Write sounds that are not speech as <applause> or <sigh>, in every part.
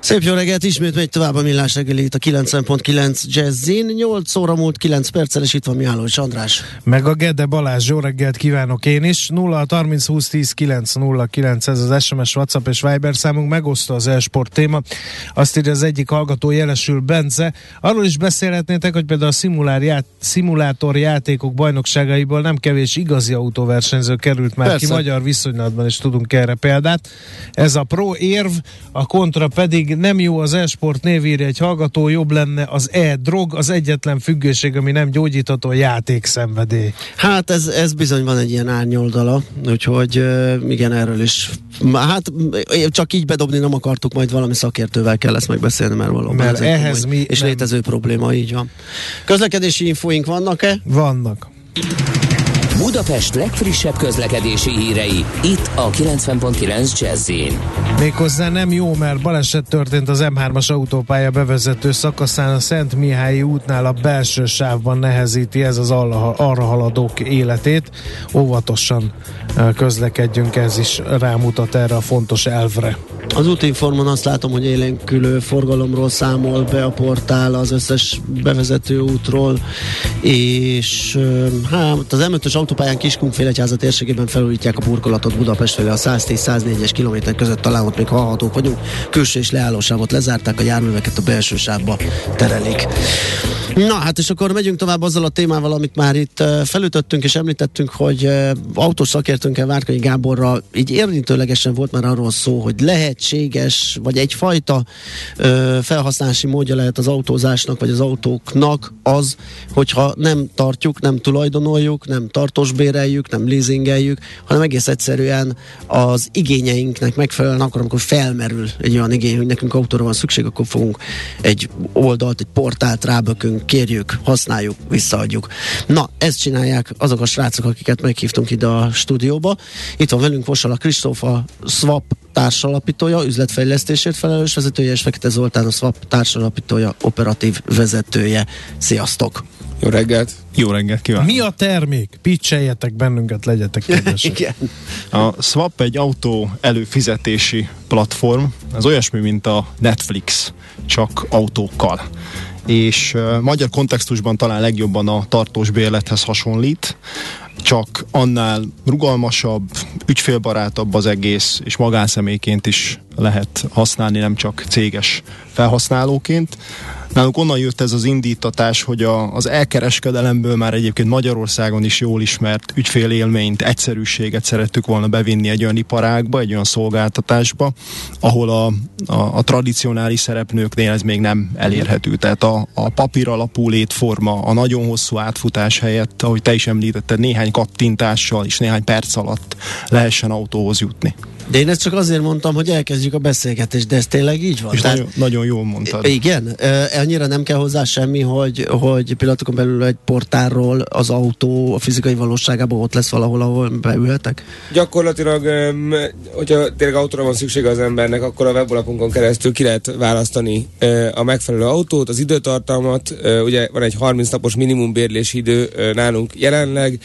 Szép jó reggelt, ismét megy tovább a millás reggeli itt a 90.9 Jazzin. 8 óra múlt 9 perccel, és itt van Mihály András. Meg a Gede Balázs, jó reggelt kívánok én is. 0 30 20 10 9 0 9, ez az SMS, WhatsApp és Viber számunk, megosztó az e-sport téma. Azt írja az egyik hallgató, jelesül Bence. Arról is beszélhetnétek, hogy például a szimulár ját, szimulátor játékok bajnokságaiból nem kevés igazi autóversenyző került már Persze. ki magyar viszonylatban, és tudunk erre példát. Ez a pro érv, a kontra pedig nem jó az e-sport névírja egy hallgató, jobb lenne az e-drog, az egyetlen függőség, ami nem gyógyítható, a játékszenvedély. Hát ez, ez bizony van egy ilyen árnyoldala, úgyhogy igen, erről is Hát csak így bedobni nem akartuk, majd valami szakértővel kell ezt megbeszélni, mert valóban mert ez ehhez mi és nem... létező probléma, így van. Közlekedési infóink vannak-e? Vannak. Budapest legfrissebb közlekedési hírei, itt a 90.9 jazz Méghozzá nem jó, mert baleset történt az M3-as autópálya bevezető szakaszán a Szent Mihályi útnál a belső sávban nehezíti ez az arra haladók életét. Óvatosan közlekedjünk, ez is rámutat erre a fontos elvre. Az útinformon azt látom, hogy élénkülő forgalomról számol be a portál az összes bevezető útról, és hát az M5-ös autópályán Kiskunfélegyháza térségében felújítják a burkolatot Budapest felé a 110-104-es kilométer között talán ott még hallhatók vagyunk. Külső és leállósávot lezárták, a járműveket a belső sávba terelik. Na hát és akkor megyünk tovább azzal a témával, amit már itt felütöttünk és említettünk, hogy autós szakértőnkkel Várkonyi Gáborral így érintőlegesen volt már arról szó, hogy lehetséges, vagy egyfajta ö, felhasználási módja lehet az autózásnak, vagy az autóknak az, hogyha nem tartjuk, nem tulajdonoljuk, nem tartósbéreljük, nem leasingeljük, hanem egész egyszerűen az igényeinknek megfelelően akkor, amikor felmerül egy olyan igény, hogy nekünk autóra van szükség, akkor fogunk egy oldalt, egy portált rábökünk, kérjük, használjuk, visszaadjuk. Na, ezt csinálják azok a srácok, akiket meghívtunk ide a stúdióba. Itt van velünk Vosala Kristóf, a Swap társalapítója, üzletfejlesztésért felelős vezetője, és Fekete Zoltán, a Swap társalapítója, operatív vezetője. Sziasztok! Jó reggelt! Jó reggelt kívánok! Mi a termék? Pitcheljetek bennünket, legyetek kedvesek. Igen. <laughs> A Swap egy autó előfizetési platform, ez olyasmi, mint a Netflix, csak autókkal és magyar kontextusban talán legjobban a tartós bérlethez hasonlít, csak annál rugalmasabb, ügyfélbarátabb az egész, és magánszemélyként is lehet használni, nem csak céges felhasználóként. Nálunk onnan jött ez az indítatás, hogy a, az elkereskedelemből már egyébként Magyarországon is jól ismert ügyfélélményt, egyszerűséget szerettük volna bevinni egy olyan iparágba, egy olyan szolgáltatásba, ahol a, a, a tradicionális szereplőknél ez még nem elérhető. Tehát a, a papír alapú létforma, a nagyon hosszú átfutás helyett, ahogy te is említetted, néhány kattintással és néhány perc alatt lehessen autóhoz jutni. De én ezt csak azért mondtam, hogy elkezdjük a beszélgetést, de ez tényleg így van. És Tehát, nagyon, nagyon jól mondtad. Igen, annyira nem kell hozzá semmi, hogy, hogy pillanatokon belül egy portárról az autó a fizikai valóságában ott lesz valahol, ahol beülhetek? Gyakorlatilag, hogyha tényleg autóra van szüksége az embernek, akkor a webolapunkon keresztül ki lehet választani a megfelelő autót, az időtartalmat, ugye van egy 30 napos minimum bérlési idő nálunk jelenleg,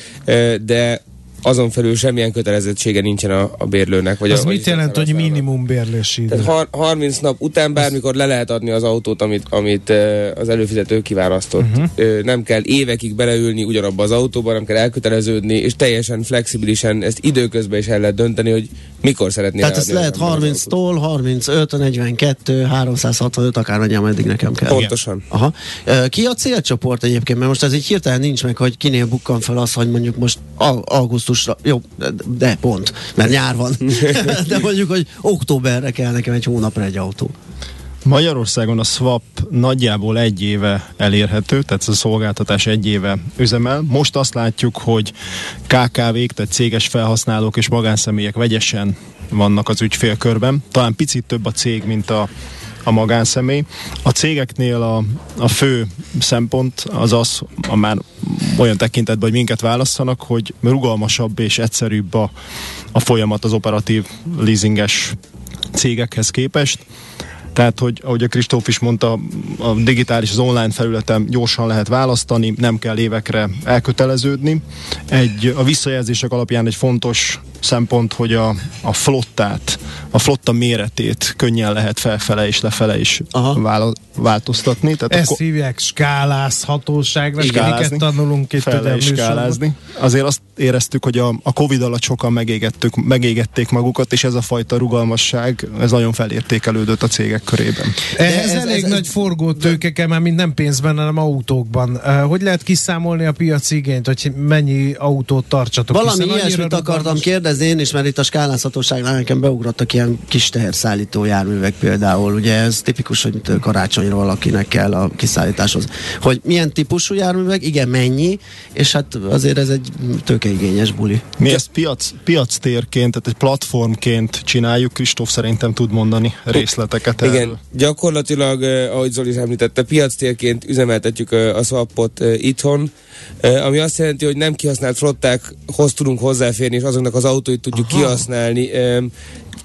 de azon felül semmilyen kötelezettsége nincsen a, a bérlőnek. Vagy az a, mit jelent, hogy minimum bérlési idő? Tehát har, 30 nap után bármikor le lehet adni az autót, amit, amit az előfizető kiválasztott. Uh-huh. Nem kell évekig beleülni ugyanabba az autóba, nem kell elköteleződni, és teljesen flexibilisen ezt időközben is el lehet dönteni, hogy mikor szeretné Tehát ez lehet 30-tól, 35, 42, 365, akár legyen, ameddig nekem kell. Pontosan. Aha. Ki a célcsoport egyébként? Mert most ez így hirtelen nincs meg, hogy kinél bukkan fel az, hogy mondjuk most augusztus augusztusra, jó, de pont, mert nyár van. <laughs> de mondjuk, hogy októberre kell nekem egy hónapra egy autó. Magyarországon a swap nagyjából egy éve elérhető, tehát ez a szolgáltatás egy éve üzemel. Most azt látjuk, hogy KKV-k, tehát céges felhasználók és magánszemélyek vegyesen vannak az ügyfélkörben. Talán picit több a cég, mint a a magánszemély. A cégeknél a, a fő szempont az az, a már olyan tekintetben, hogy minket választanak, hogy rugalmasabb és egyszerűbb a, a folyamat az operatív leasinges cégekhez képest. Tehát, hogy ahogy a Kristóf is mondta, a digitális, az online felületen gyorsan lehet választani, nem kell évekre elköteleződni. Egy, a visszajelzések alapján egy fontos szempont, hogy a, a flottát, a flotta méretét könnyen lehet felfele és lefele is Aha. változtatni. Tehát Ezt akkor... hívják skálázhatóságra, skálázni, tanulunk itt fele is skálázni. Azért azt éreztük, hogy a, a Covid alatt sokan megégettük, megégették magukat, és ez a fajta rugalmasság, ez nagyon felértékelődött a cégek körében. Ehhez ez, elég ez, nagy forgótőke kell, már mint nem pénzben, hanem autókban. Hogy lehet kiszámolni a piaci igényt, hogy mennyi autót tartsatok? Valami ilyesmit akartam kérdezni én is, mert itt a skálázhatóságnál nekem beugrottak ilyen kis teherszállító járművek például. Ugye ez tipikus, hogy karácsonyra valakinek kell a kiszállításhoz. Hogy milyen típusú járművek, igen, mennyi, és hát azért ez egy tőkeigényes buli. Mi ezt piac, piac térként, tehát egy platformként csináljuk, Kristóf szerintem tud mondani részleteket Igen, erről. gyakorlatilag, eh, ahogy Zoli említette, piac térként üzemeltetjük eh, a swapot eh, itthon, ami azt jelenti, hogy nem kihasznált flottákhoz tudunk hozzáférni, és azoknak az autóit tudjuk Aha. kihasználni.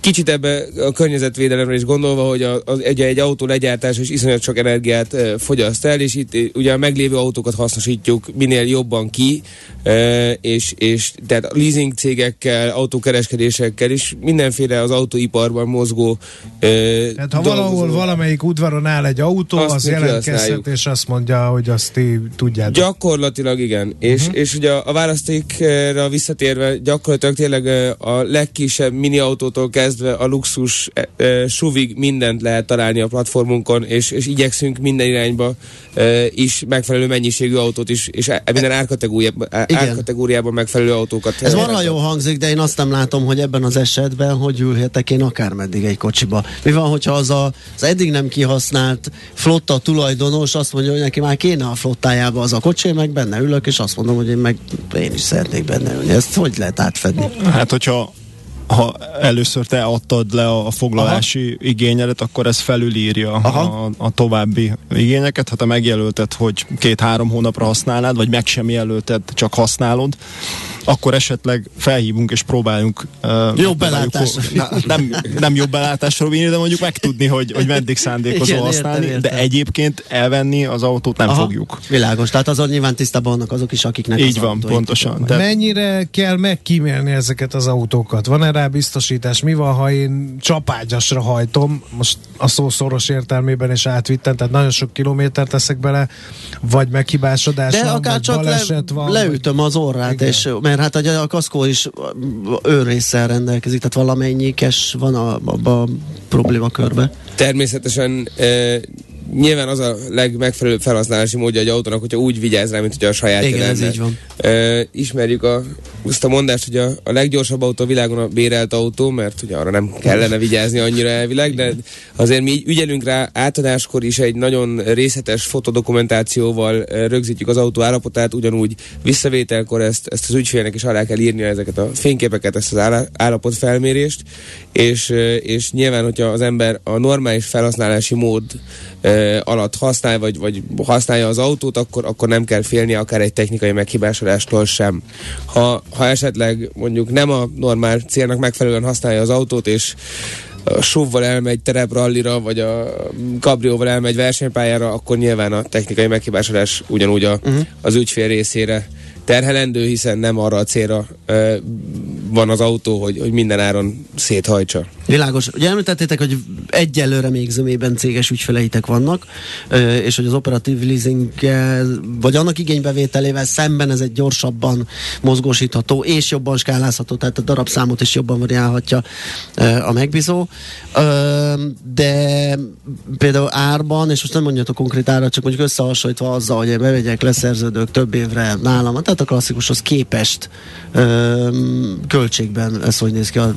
Kicsit ebbe a környezetvédelemre is gondolva, hogy a, a, egy, egy autó legyártása is iszonyat sok energiát e, fogyaszt el, és itt ugye a meglévő autókat hasznosítjuk minél jobban ki, e, és, és tehát leasing cégekkel, autókereskedésekkel is mindenféle az autóiparban mozgó e, Tehát ha dolgozó. valahol valamelyik udvaron áll egy autó, azt az jelentkezhet, és azt mondja, hogy azt ti tudjátok. Gyakorlatilag igen. Uh-huh. És, és ugye a, a választékra visszatérve gyakorlatilag tényleg a legkisebb mini autótól kezdve kezdve a luxus e, e, suvig mindent lehet találni a platformunkon, és, és igyekszünk minden irányba e, is megfelelő mennyiségű autót is, és e, minden árkategóriában, árkategóriában megfelelő autókat. Ez valami jó hangzik, de én azt nem látom, hogy ebben az esetben, hogy ülhetek én akármeddig egy kocsiba. Mi van, hogyha az a, az eddig nem kihasznált flotta tulajdonos azt mondja, hogy neki már kéne a flottájába az a kocsi, meg benne ülök, és azt mondom, hogy én meg én is szeretnék benne ülni. Ezt hogy lehet átfedni? Hát, hogyha ha először te adtad le a foglalási Aha. igényedet, akkor ez felülírja a, a további igényeket. Ha te megjelölted, hogy két-három hónapra használnád, vagy meg sem jelölted, csak használod, akkor esetleg felhívunk és próbáljunk uh, jobb belátásra. nem, nem jobb belátásra vinni, de mondjuk megtudni, hogy, hogy meddig szándékozol használni, értem, értem. de egyébként elvenni az autót nem Aha, fogjuk. Világos, tehát azon nyilván tisztában vannak azok is, akiknek Így van, pontosan. De... Mennyire kell megkímélni ezeket az autókat? Van-e rá biztosítás? Mi van, ha én csapágyasra hajtom, most a szó szoros értelmében is átvittem, tehát nagyon sok kilométert teszek bele, vagy meghibásodás De van, akár vagy csak le, van, leütöm az orrát, igen. és mert mert hát a, a kaszkó is őrészsel rendelkezik, tehát valamennyi kes van a, a, a problémakörbe. Természetesen e, nyilván az a legmegfelelőbb felhasználási módja egy autónak, hogyha úgy vigyáz rá, mint hogy a saját Igen, lenne. ez így van. E, ismerjük a, azt a mondást, hogy a, a leggyorsabb autó a világon a bérelt autó, mert ugye arra nem kellene vigyázni annyira elvileg, de azért mi ügyelünk rá átadáskor is egy nagyon részletes fotodokumentációval rögzítjük az autó állapotát, ugyanúgy visszavételkor ezt, ezt az ügyfélnek is alá kell írnia ezeket a fényképeket, ezt az állapotfelmérést, és, és nyilván, hogyha az ember a normális felhasználási mód alatt használ, vagy, vagy használja az autót, akkor, akkor nem kell félni akár egy technikai meghibásodástól sem. Ha, ha esetleg mondjuk nem a normál célnak megfelelően használja az autót, és a SUV-val elmegy tereprallira, vagy a kabrióval elmegy versenypályára, akkor nyilván a technikai meghibásodás ugyanúgy a, uh-huh. az ügyfél részére terhelendő, hiszen nem arra a célra ö, van az autó, hogy, hogy minden áron széthajtsa. Világos. Ugye említettétek, hogy egyelőre még zömében céges ügyfeleitek vannak, ö, és hogy az operatív leasing vagy annak igénybevételével szemben ez egy gyorsabban mozgósítható és jobban skálázható, tehát a darabszámot is jobban variálhatja ö, a megbízó. Ö, de például árban, és most nem mondjatok konkrét árat, csak mondjuk összehasonlítva azzal, hogy bevegyek leszerződők több évre nálam, tehát tehát a klasszikushoz képest ö, költségben ez hogy néz ki a,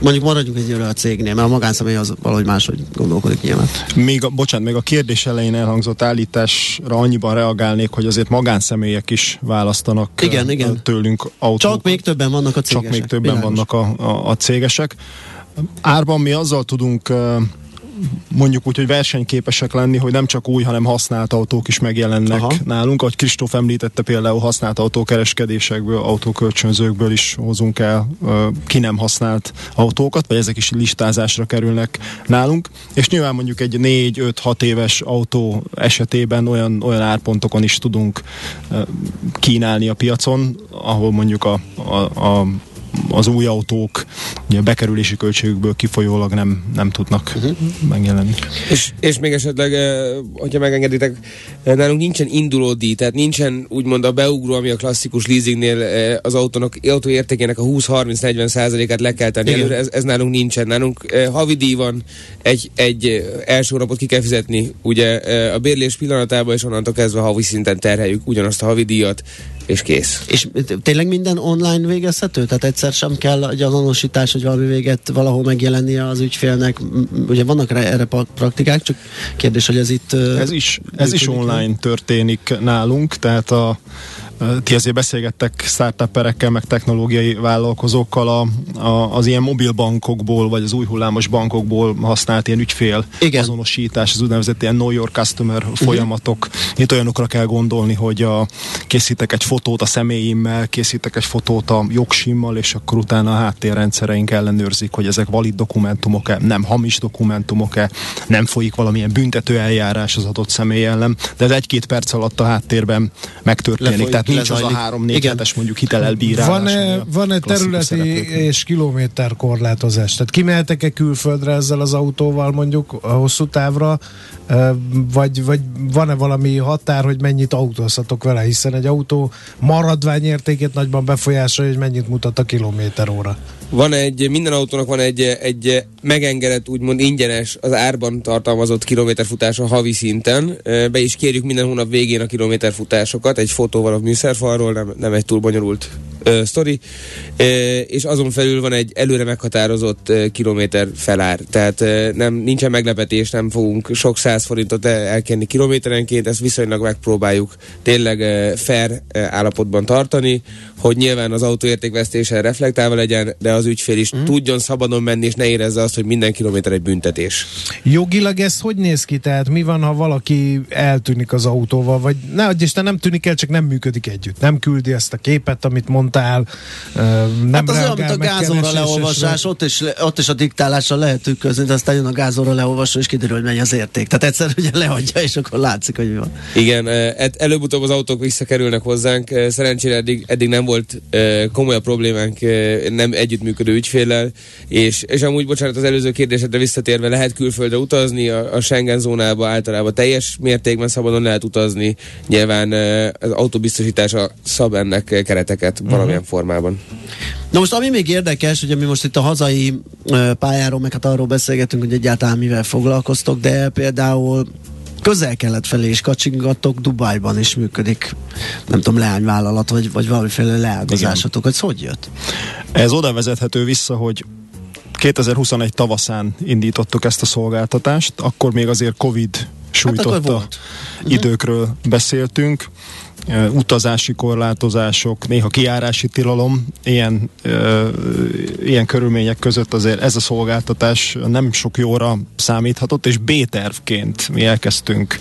mondjuk maradjunk egy a cégnél, mert a magánszemély az valahogy máshogy gondolkodik nyilván. Még a, bocsánat, még a kérdés elején elhangzott állításra annyiban reagálnék, hogy azért magánszemélyek is választanak igen, igen. tőlünk autókat. Csak még többen vannak a cégesek. Csak még többen Bilágos. vannak a, a, a cégesek. Árban mi azzal tudunk mondjuk úgy, hogy versenyképesek lenni, hogy nem csak új, hanem használt autók is megjelennek Aha. nálunk. Ahogy Kristóf említette, például használt autókereskedésekből, autókölcsönzőkből is hozunk el ki nem használt autókat, vagy ezek is listázásra kerülnek nálunk. És nyilván mondjuk egy 4-5-6 éves autó esetében olyan, olyan árpontokon is tudunk kínálni a piacon, ahol mondjuk a, a, a az új autók ugye a bekerülési költségükből kifolyólag nem, nem tudnak uh-huh. megjelenni. És, és még esetleg, eh, hogyha megengeditek, eh, nálunk nincsen indulódi, tehát nincsen úgymond a beugró, ami a klasszikus leasingnél eh, az autónak, autó értékének a 20-30-40 százalékát le kell tenni előre, ez, ez nálunk nincsen. Nálunk havidíj van, egy, egy első napot ki kell fizetni, ugye a bérlés pillanatában, és onnantól kezdve havi szinten terheljük ugyanazt a havidíjat, és kész. És tényleg minden online végezhető? Tehát egyszer sem kell egy azonosítás, hogy valami véget valahol megjelennie az ügyfélnek. Ugye vannak erre praktikák, csak kérdés, hogy ez itt... Ez is, ez is online történik nálunk, tehát a ti azért beszélgettek startuperekkel, meg technológiai vállalkozókkal a, a, az ilyen mobil bankokból, vagy az új hullámos bankokból használt ilyen ügyfél Igen. azonosítás, az úgynevezett ilyen know your customer uh-huh. folyamatok. Itt olyanokra kell gondolni, hogy a, készítek egy fotót a személyemmel, készítek egy fotót a jogsimmal, és akkor utána a háttérrendszereink ellenőrzik, hogy ezek valid dokumentumok-e, nem hamis dokumentumok-e, nem folyik valamilyen büntető eljárás az adott személy ellen, de ez egy-két perc alatt a háttérben megtörténik. Lefolyik. Tehát nincs az a három-négy hetes mondjuk hitelelbírálás. Van-e, van-e területi és kilométer korlátozás? Tehát kimehetek-e külföldre ezzel az autóval mondjuk a hosszú távra, vagy, vagy van-e valami határ, hogy mennyit autózhatok vele, hiszen egy autó maradványértékét nagyban befolyásolja, hogy mennyit mutat a kilométer óra. Van egy, minden autónak van egy, egy megengedett, úgymond ingyenes, az árban tartalmazott kilométerfutása havi szinten. Be is kérjük minden hónap végén a kilométerfutásokat, egy fotóval a műszerfalról, nem, nem egy túl bonyolult uh, sztori, és azon felül van egy előre meghatározott kilométer felár, tehát uh, nem, nincsen meglepetés, nem fogunk sok száz forintot elkenni kilométerenként, ezt viszonylag megpróbáljuk tényleg fair állapotban tartani, hogy nyilván az autó értékvesztése reflektálva legyen, de az ügyfél is mm. tudjon szabadon menni, és ne érezze azt, hogy minden kilométer egy büntetés. Jogilag ez hogy néz ki? Tehát mi van, ha valaki eltűnik az autóval, vagy ne, Isten nem tűnik el, csak nem működik együtt. Nem küldi ezt a képet, amit mondtál, nem hát az olyan, mint a gázóra leolvasás, ott is, ott is a diktálással lehet tükközni, de aztán jön a gázóra leolvasó, és kiderül, hogy mennyi az érték. Tehát egyszer ugye leadja, és akkor látszik, hogy mi van. Igen, előbb-utóbb az autók visszakerülnek hozzánk. Szerencsére eddig, eddig nem volt komoly problémánk nem együttműködő ügyféllel, és, és amúgy, bocsánat, az előző kérdésedre visszatérve lehet külföldre utazni, a, a Schengen zónába általában teljes mértékben szabadon lehet utazni, nyilván az autóbiztosítása szab ennek kereteket uh-huh. valamilyen formában. Na most ami még érdekes, hogy mi most itt a hazai pályáról, meg hát arról beszélgetünk, hogy egyáltalán mivel foglalkoztok, de például közel-kelet felé is kacsingatok, Dubájban is működik, nem tudom, leányvállalat, vagy, vagy valamiféle leágazásatok. Ez hogy jött? Ez oda vezethető vissza, hogy 2021 tavaszán indítottuk ezt a szolgáltatást, akkor még azért Covid sújtotta hát időkről beszéltünk utazási korlátozások, néha kiárási tilalom, ilyen, ö, ilyen körülmények között azért ez a szolgáltatás nem sok jóra számíthatott, és B-tervként mi elkezdtünk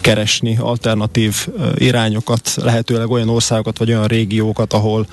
keresni alternatív irányokat, lehetőleg olyan országokat vagy olyan régiókat, ahol,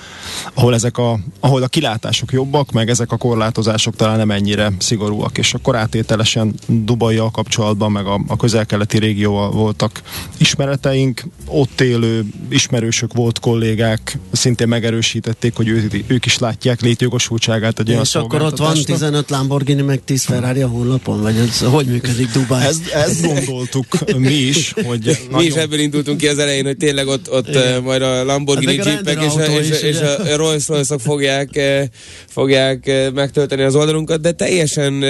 ahol ezek a, ahol a kilátások jobbak, meg ezek a korlátozások talán nem ennyire szigorúak, és akkor átételesen Dubajjal kapcsolatban, meg a, a közel-keleti régióval voltak ismereteink, ott élő ismerősök volt kollégák, szintén megerősítették, hogy ő, ők is látják létjogosultságát egy olyan És akkor ott van 15 Lamborghini, meg 10 Ferrari a honlapon, vagy ez hogy működik Dubáj? Ezt, ezt gondoltuk mi is, <laughs> hogy... Mi nagyon... is ebből indultunk ki az elején, hogy tényleg ott, ott uh, majd a Lamborghini hát jeepek és, a, és, is, és a Rolls royce fogják, uh, fogják uh, megtölteni az oldalunkat, de teljesen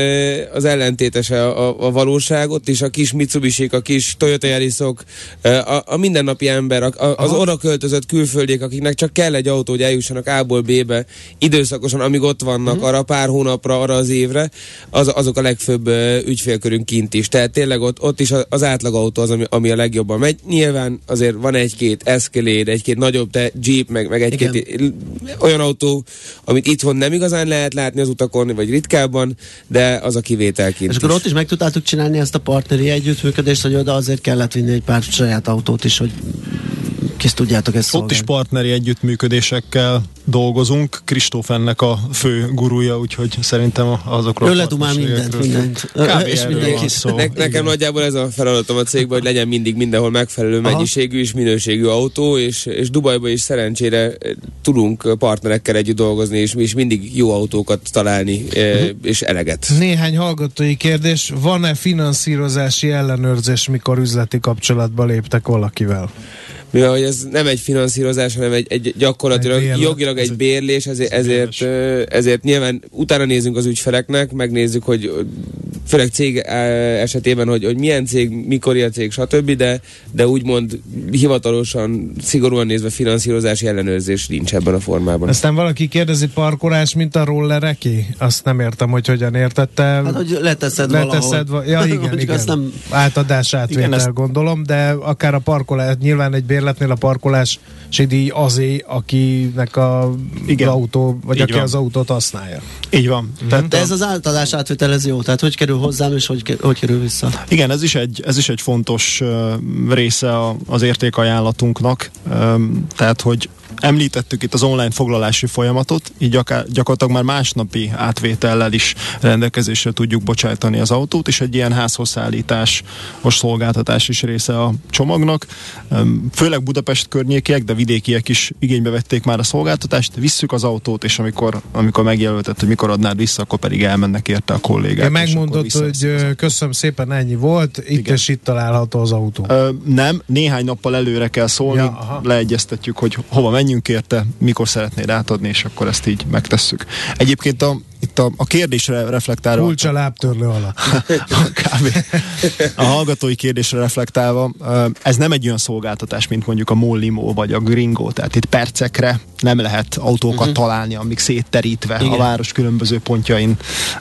az ellentétes a, a, a valóság, ott is a kis mitsubishi a kis Toyota Yarisok, a, a mindennapi ember, a, a az oda költözött külföldiek, akiknek csak kell egy autó, hogy eljussanak A-ból B-be időszakosan, amíg ott vannak, uh-huh. arra pár hónapra, arra az évre, az, azok a legfőbb uh, ügyfélkörünk kint is. Tehát tényleg ott, ott is az átlagautó az, ami, ami a legjobban megy. Nyilván azért van egy-két Escalade, egy-két nagyobb te, Jeep, meg, meg egy-két olyan autó, amit itthon nem igazán lehet látni az utakon, vagy ritkábban, de az a kivétel kint És akkor ott is meg tudtátok csinálni ezt a partneri együttműködést, hogy oda azért kellett vinni egy pár saját autót is, hogy kis tudjátok ezt Ott is partneri együttműködésekkel dolgozunk. Kristóf ennek a fő gurúja, úgyhogy szerintem azokról Ő ledumál mindent, mindent. Kb. és mindenki. Szó. Ne, nekem Igen. nagyjából ez a feladatom a cégben, hogy legyen mindig mindenhol megfelelő Aha. mennyiségű és minőségű autó, és, és Dubajban is szerencsére tudunk partnerekkel együtt dolgozni, és mi is mindig jó autókat találni, uh-huh. és eleget. Néhány hallgatói kérdés. Van-e finanszírozási ellenőrzés, mikor üzleti kapcsolatba léptek valakivel? Mivel hogy ez nem egy finanszírozás, hanem egy, egy gyakorlatilag egy jogilag egy bérlés, ezért, ezért, ezért nyilván utána nézünk az ügyfeleknek, megnézzük, hogy főleg cég esetében, hogy, hogy milyen cég, mikor a cég, stb., de, de úgymond hivatalosan, szigorúan nézve finanszírozási ellenőrzés nincs ebben a formában. Aztán valaki kérdezi parkolás, mint a rollereki? Azt nem értem, hogy hogyan értette. Hát, hogy leteszed, leteszed valahol. Ja, igen, <laughs> igen. Nem... Átadás átvétel, igen, ezt... gondolom, de akár a parkolás, nyilván egy bérletnél a parkolás díj azé, akinek a, Igen. az autó, vagy Így aki van. az autót használja. Így van. Mm-hmm. Tehát, de ez az átadás átvétel, ez jó. Tehát hogy kerül hozzám, és hogy, hogy kerül vissza? Igen, ez is egy, ez is egy fontos uh, része a, az értékajánlatunknak. Um, tehát, hogy Említettük itt az online foglalási folyamatot, így gyakorlatilag már másnapi átvétellel is rendelkezésre tudjuk bocsájtani az autót, és egy ilyen házhoz szállítás, most szolgáltatás is része a csomagnak. Főleg Budapest környékiek, de vidékiek is igénybe vették már a szolgáltatást, visszük az autót, és amikor, amikor megjelöltett, hogy mikor adnád vissza, akkor pedig elmennek érte a kollégák. Én megmondott, hogy köszönöm szépen, ennyi volt, itt Igen. és itt található az autó. Ö, nem, néhány nappal előre kell szólni, ja, leegyeztetjük, hogy hova menjünk érte, mikor szeretnéd átadni, és akkor ezt így megtesszük. Egyébként a, itt a, a kérdésre reflektálva... Kulcsa lábtörlő alatt. <laughs> Kb. A hallgatói kérdésre reflektálva, ez nem egy olyan szolgáltatás, mint mondjuk a Mollimo vagy a Gringo, tehát itt percekre nem lehet autókat uh-huh. találni, amik szétterítve Igen. a város különböző pontjain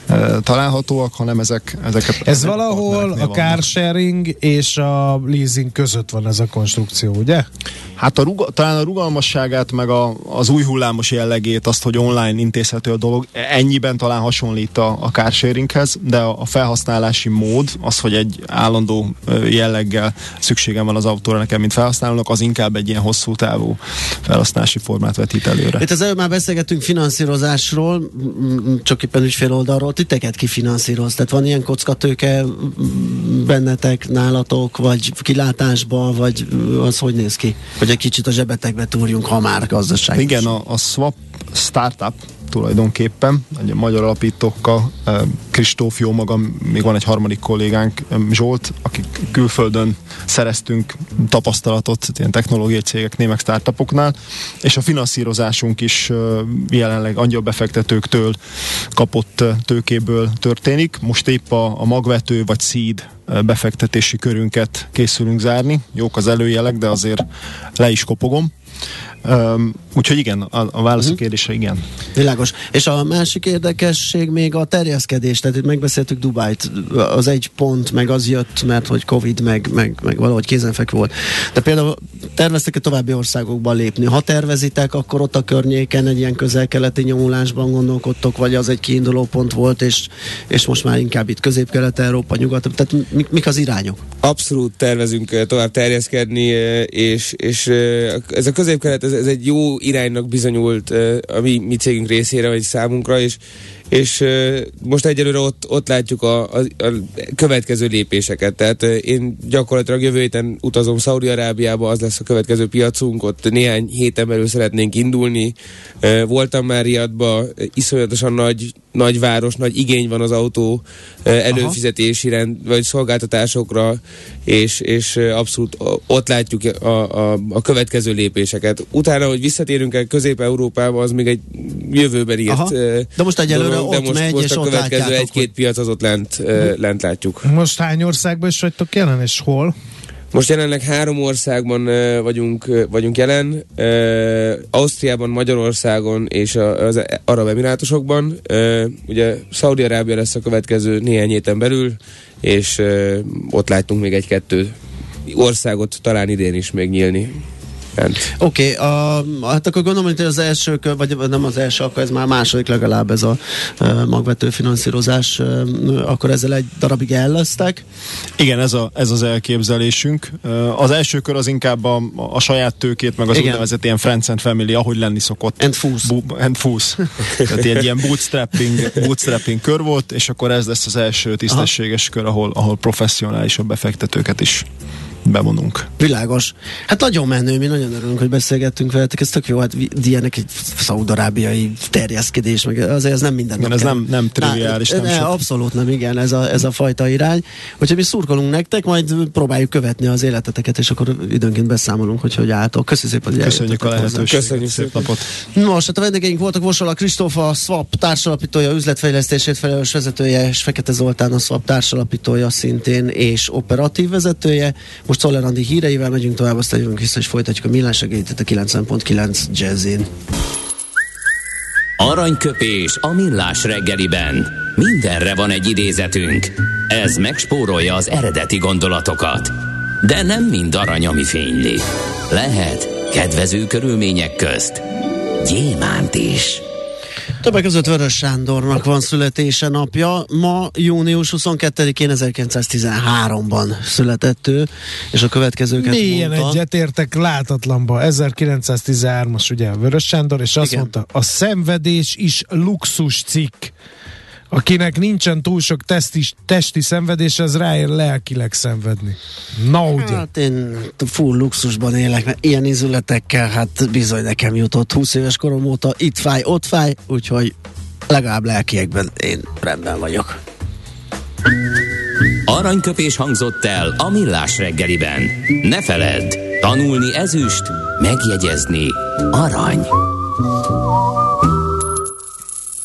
uh, találhatóak, hanem ezek, ezek Ez valahol a car sharing és a leasing között van ez a konstrukció, ugye? Hát a ruga, talán a rugalmasságát, meg a, az új hullámos jellegét, azt, hogy online intézhető a dolog, ennyiben talán hasonlít a, a carsharinghez, de a, a felhasználási mód, az, hogy egy állandó jelleggel szükségem van az autóra nekem, mint felhasználónak, az inkább egy ilyen hosszú távú felhasználási formát vetít előre. Itt az előbb már beszélgettünk finanszírozásról, csak éppen ügyfél oldalról, titeket kifinanszíroz, tehát van ilyen kockatőke bennetek, nálatok, vagy kilátásban, vagy az hogy néz ki? Hogy egy kicsit a zsebetekbe túrjunk, ha már gazdaság. Igen, a, a Swap Startup tulajdonképpen, egy magyar alapítókkal, Kristóf, jó magam, még van egy harmadik kollégánk, Zsolt, akik külföldön szereztünk tapasztalatot ilyen technológiai cégeknél, meg startupoknál, és a finanszírozásunk is jelenleg angyalbefektetőktől kapott tőkéből történik. Most épp a, a magvető vagy seed befektetési körünket készülünk zárni. Jók az előjelek, de azért le is kopogom. Um, úgyhogy igen, a, a válasz a kérdése igen. Világos. És a másik érdekesség még a terjeszkedés, tehát itt megbeszéltük Dubájt, az egy pont, meg az jött, mert hogy Covid, meg, meg, meg valahogy kézenfek volt. De például terveztek-e további országokba lépni? Ha tervezitek, akkor ott a környéken egy ilyen közel-keleti nyomulásban gondolkodtok, vagy az egy kiinduló pont volt, és, és most már inkább itt közép-kelet-európa, nyugat, tehát mik, mik az irányok? Abszolút tervezünk tovább terjeszkedni, és, és ez a közép-kelet ez, ez egy jó iránynak bizonyult a mi, mi cégünk részére, vagy számunkra, és és most egyelőre ott, ott látjuk a, a, a következő lépéseket. Tehát én gyakorlatilag jövő héten utazom Szaudi-Arábiába, az lesz a következő piacunk, ott néhány héten belül szeretnénk indulni. Voltam már Riadba, iszonyatosan nagy, nagy város, nagy igény van az autó előfizetési rend, vagy szolgáltatásokra, és, és abszolút ott látjuk a, a, a következő lépéseket. Utána, hogy visszatérünk el Közép-Európába, az még egy jövőben írt. Aha. De most egyelőre de ott most, megy, most és a következő egy-két piac az ott lent, uh, lent látjuk. Most hány országban is vagytok jelen, és hol? Most jelenleg három országban uh, vagyunk, uh, vagyunk jelen, uh, Ausztriában, Magyarországon és a, az Arab Emirátusokban. Uh, ugye Szaudi-Arábia lesz a következő néhány héten belül, és uh, ott láttunk még egy-kettő országot talán idén is még nyílni. Oké, okay, hát akkor gondolom, hogy az első, vagy nem az első, akkor ez már második legalább ez a magvető finanszírozás, akkor ezzel egy darabig elleztek. Igen, ez, a, ez az elképzelésünk. Az első kör az inkább a, a saját tőkét, meg az Igen. úgynevezett ilyen Friends and Family, ahogy lenni szokott. And fúsz. Bu- and fúsz. <laughs> Tehát ilyen, ilyen bootstrapping, bootstrapping kör volt, és akkor ez lesz az első tisztességes Aha. kör, ahol, ahol professzionálisabb befektetőket is bevonunk. Világos. Hát nagyon menő, mi nagyon örülünk, hogy beszélgettünk veletek, ez tök jó, hát ilyenek egy szaudarábiai terjeszkedés, meg azért ez nem minden. Igen, ez nem, nem triviális. Nem ne, abszolút nem, igen, ez a, ez a fajta irány. Hogyha mi szurkolunk nektek, majd próbáljuk követni az életeteket, és akkor időnként beszámolunk, hogy hogy álltok. Köszönjük szépen, hogy Köszönjük a lehetőséget. Köszönjük szép napot. Most, hát a vendégeink voltak Vosola Kristófa, a Swap társalapítója, üzletfejlesztését felelős vezetője, és Fekete Zoltán, a Swap társalapítója szintén, és operatív vezetője. Most Szoller Andi híreivel megyünk tovább, aztán jövünk vissza, és folytatjuk a millás a 90.9 Jazzin. Aranyköpés a millás reggeliben. Mindenre van egy idézetünk. Ez megspórolja az eredeti gondolatokat. De nem mind arany, ami fényli. Lehet kedvező körülmények közt gyémánt is. Többek között Vörös Sándornak van születése napja. Ma június 22-én 1913-ban született ő, és a következőket Milyen mondta. egyetértek látatlanba. 1913-as ugye Vörös Sándor, és azt Igen. mondta, a szenvedés is luxus cikk. Akinek nincsen túl sok testi, testi szenvedés, az ráér lelkileg szenvedni. Na ugye. Hát én full luxusban élek, mert ilyen izületekkel, hát bizony nekem jutott 20 éves korom óta itt fáj, ott fáj, úgyhogy legalább lelkiekben én rendben vagyok. Aranyköpés hangzott el a millás reggeliben. Ne feledd, tanulni ezüst, megjegyezni arany.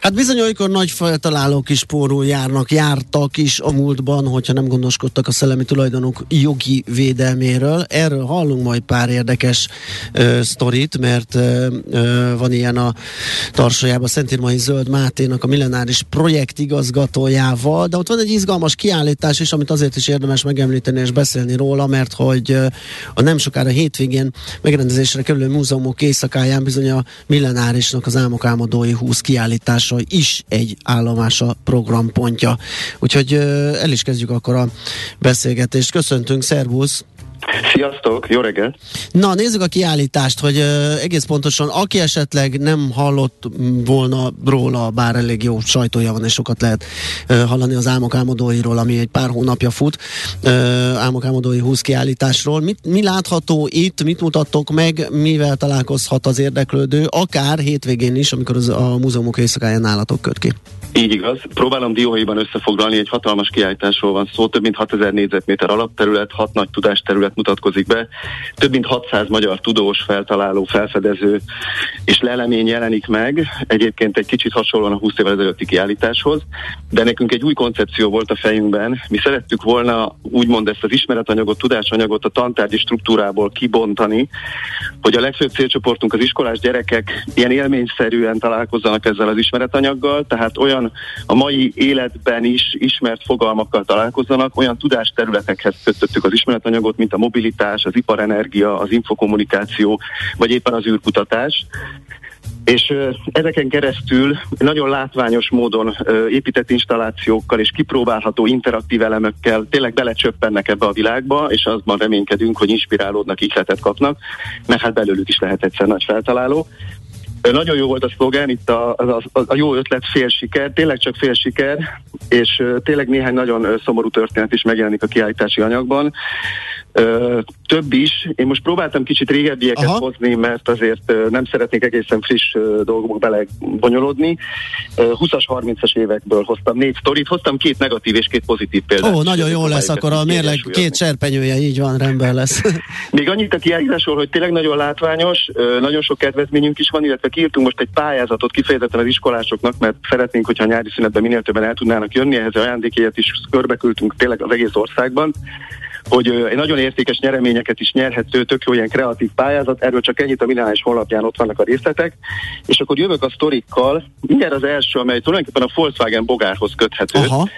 Hát bizony olykor nagy feltalálók is pórul járnak, jártak is a múltban, hogyha nem gondoskodtak a szellemi tulajdonok jogi védelméről. Erről hallunk majd pár érdekes ö, sztorit, mert ö, ö, van ilyen a tarsajában Szentírmai Zöld Máténak a millenáris projekt igazgatójával, de ott van egy izgalmas kiállítás is, amit azért is érdemes megemlíteni és beszélni róla, mert hogy a nem sokára hétvégén megrendezésre kerülő múzeumok éjszakáján bizony a millenárisnak az álmok álmodói 20 kiállítás kiállítása is egy állomása programpontja. Úgyhogy el is kezdjük akkor a beszélgetést. Köszöntünk, szervusz! Sziasztok, jó reggel! Na, nézzük a kiállítást, hogy uh, egész pontosan, aki esetleg nem hallott volna róla, bár elég jó sajtója van, és sokat lehet uh, hallani az Álmok Álmodóiról, ami egy pár hónapja fut, uh, Álmok Álmodói 20 kiállításról. Mit, mi látható itt, mit mutattok meg, mivel találkozhat az érdeklődő, akár hétvégén is, amikor az, a múzeumok éjszakáján nálatok köt ki? Így igaz. Próbálom dióhéjban összefoglalni, egy hatalmas kiállításról van szó, több mint 6000 négyzetméter alapterület, hat nagy tudásterület mutatkozik be, több mint 600 magyar tudós, feltaláló, felfedező és lelemény jelenik meg, egyébként egy kicsit hasonlóan a 20 évvel ezelőtti kiállításhoz, de nekünk egy új koncepció volt a fejünkben. Mi szerettük volna úgymond ezt az ismeretanyagot, tudásanyagot a tantárgyi struktúrából kibontani, hogy a legfőbb célcsoportunk az iskolás gyerekek ilyen élményszerűen találkozzanak ezzel az ismeretanyaggal, tehát olyan olyan a mai életben is ismert fogalmakkal találkozzanak, olyan tudásterületekhez kötöttük az ismeretanyagot, mint a mobilitás, az iparenergia, az infokommunikáció, vagy éppen az űrkutatás. És ezeken keresztül nagyon látványos módon épített installációkkal és kipróbálható interaktív elemekkel tényleg belecsöppennek ebbe a világba, és azban reménykedünk, hogy inspirálódnak, ihletet kapnak, mert hát belőlük is lehet egyszer nagy feltaláló. Nagyon jó volt a szlogán, itt a, a, a, a jó ötlet fél siker, tényleg csak fél siker, és tényleg néhány nagyon szomorú történet is megjelenik a kiállítási anyagban. Több is. Én most próbáltam kicsit régebbieket Aha. hozni, mert azért nem szeretnék egészen friss dolgokba belebonyolódni. 20-as, 30-as évekből hoztam négy sztorit, hoztam két negatív és két pozitív példát. Ó, nagyon jó lesz, akkor a mérleg két serpenyője, így van, rendben lesz. <laughs> Még annyit a kiállításról, hogy tényleg nagyon látványos, nagyon sok kedvezményünk is van, illetve kiírtunk most egy pályázatot kifejezetten az iskolásoknak, mert szeretnénk, hogyha a nyári szünetben minél többen el tudnának jönni, ehhez ajándékélyet is körbeküldtünk tényleg az egész országban hogy egy nagyon értékes nyereményeket is nyerhető, tök jó ilyen kreatív pályázat, erről csak ennyit a Minális honlapján ott vannak a részletek, és akkor jövök a sztorikkal, mindjárt az első, amely tulajdonképpen a Volkswagen bogárhoz köthető. Aha.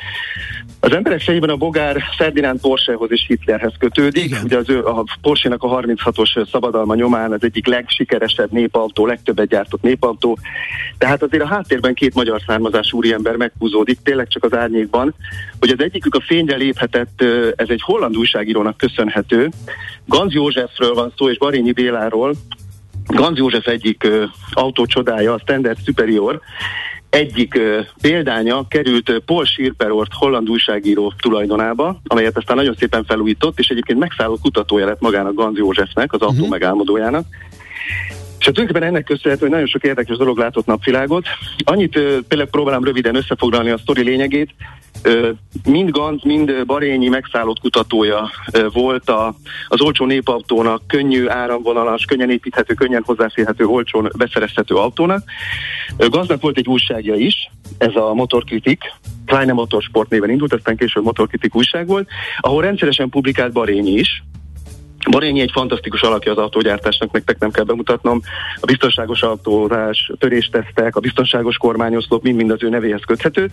Az emberek fejében a bogár Ferdinand Porschehoz és Hitlerhez kötődik. Igen. Ugye az ő, a Porsche-nak a 36-os szabadalma nyomán az egyik legsikeresebb népautó, legtöbbet gyártott népautó. Tehát azért a háttérben két magyar származású úriember meghúzódik, tényleg csak az árnyékban, hogy az egyikük a fényre léphetett, ez egy holland újságírónak köszönhető. Ganz Józsefről van szó, és Barényi Béláról, Ganz József egyik uh, autócsodája, a Standard Superior, egyik uh, példánya került uh, Paul Schirperort holland újságíró tulajdonába, amelyet aztán nagyon szépen felújított, és egyébként megszálló kutatója lett magának Ganz Józsefnek, az autó uh-huh. megálmodójának. És hát tulajdonképpen ennek köszönhető, hogy nagyon sok érdekes dolog látott napvilágot. Annyit például próbálom röviden összefoglalni a sztori lényegét. Mind Gant, mind Barényi megszállott kutatója volt a, az olcsó népautónak, könnyű, áramvonalas, könnyen építhető, könnyen hozzáférhető, olcsón beszerezhető autónak. Gaznak volt egy újságja is, ez a Motorkritik, Kleine Motorsport néven indult, aztán később Motorkritik újság volt, ahol rendszeresen publikált Barényi is, Barényi egy fantasztikus alakja az autógyártásnak, nektek nem kell bemutatnom. A biztonságos autózás, töréstesztek, a biztonságos kormányoszlop mind-mind az ő nevéhez köthető.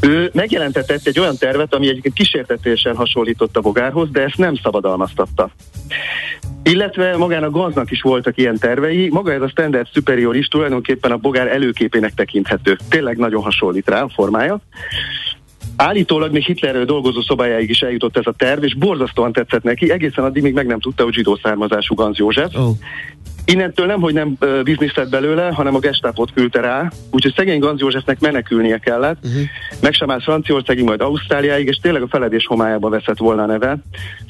Ő megjelentetett egy olyan tervet, ami egyébként kísértetésen hasonlított a bogárhoz, de ezt nem szabadalmaztatta. Illetve magának gaznak is voltak ilyen tervei. Maga ez a Standard Superior is tulajdonképpen a bogár előképének tekinthető. Tényleg nagyon hasonlít rá a formája. Állítólag még Hitlerről dolgozó szobájáig is eljutott ez a terv, és borzasztóan tetszett neki, egészen addig még meg nem tudta, hogy zsidó származású Ganz József. Oh. Innentől nem, hogy nem biznisz lett belőle, hanem a gestápot küldte rá, úgyhogy szegény Ganz Józsefnek menekülnie kellett, uh-huh. meg sem állt Franciaországig, majd Ausztráliáig, és tényleg a feledés homályába veszett volna a neve.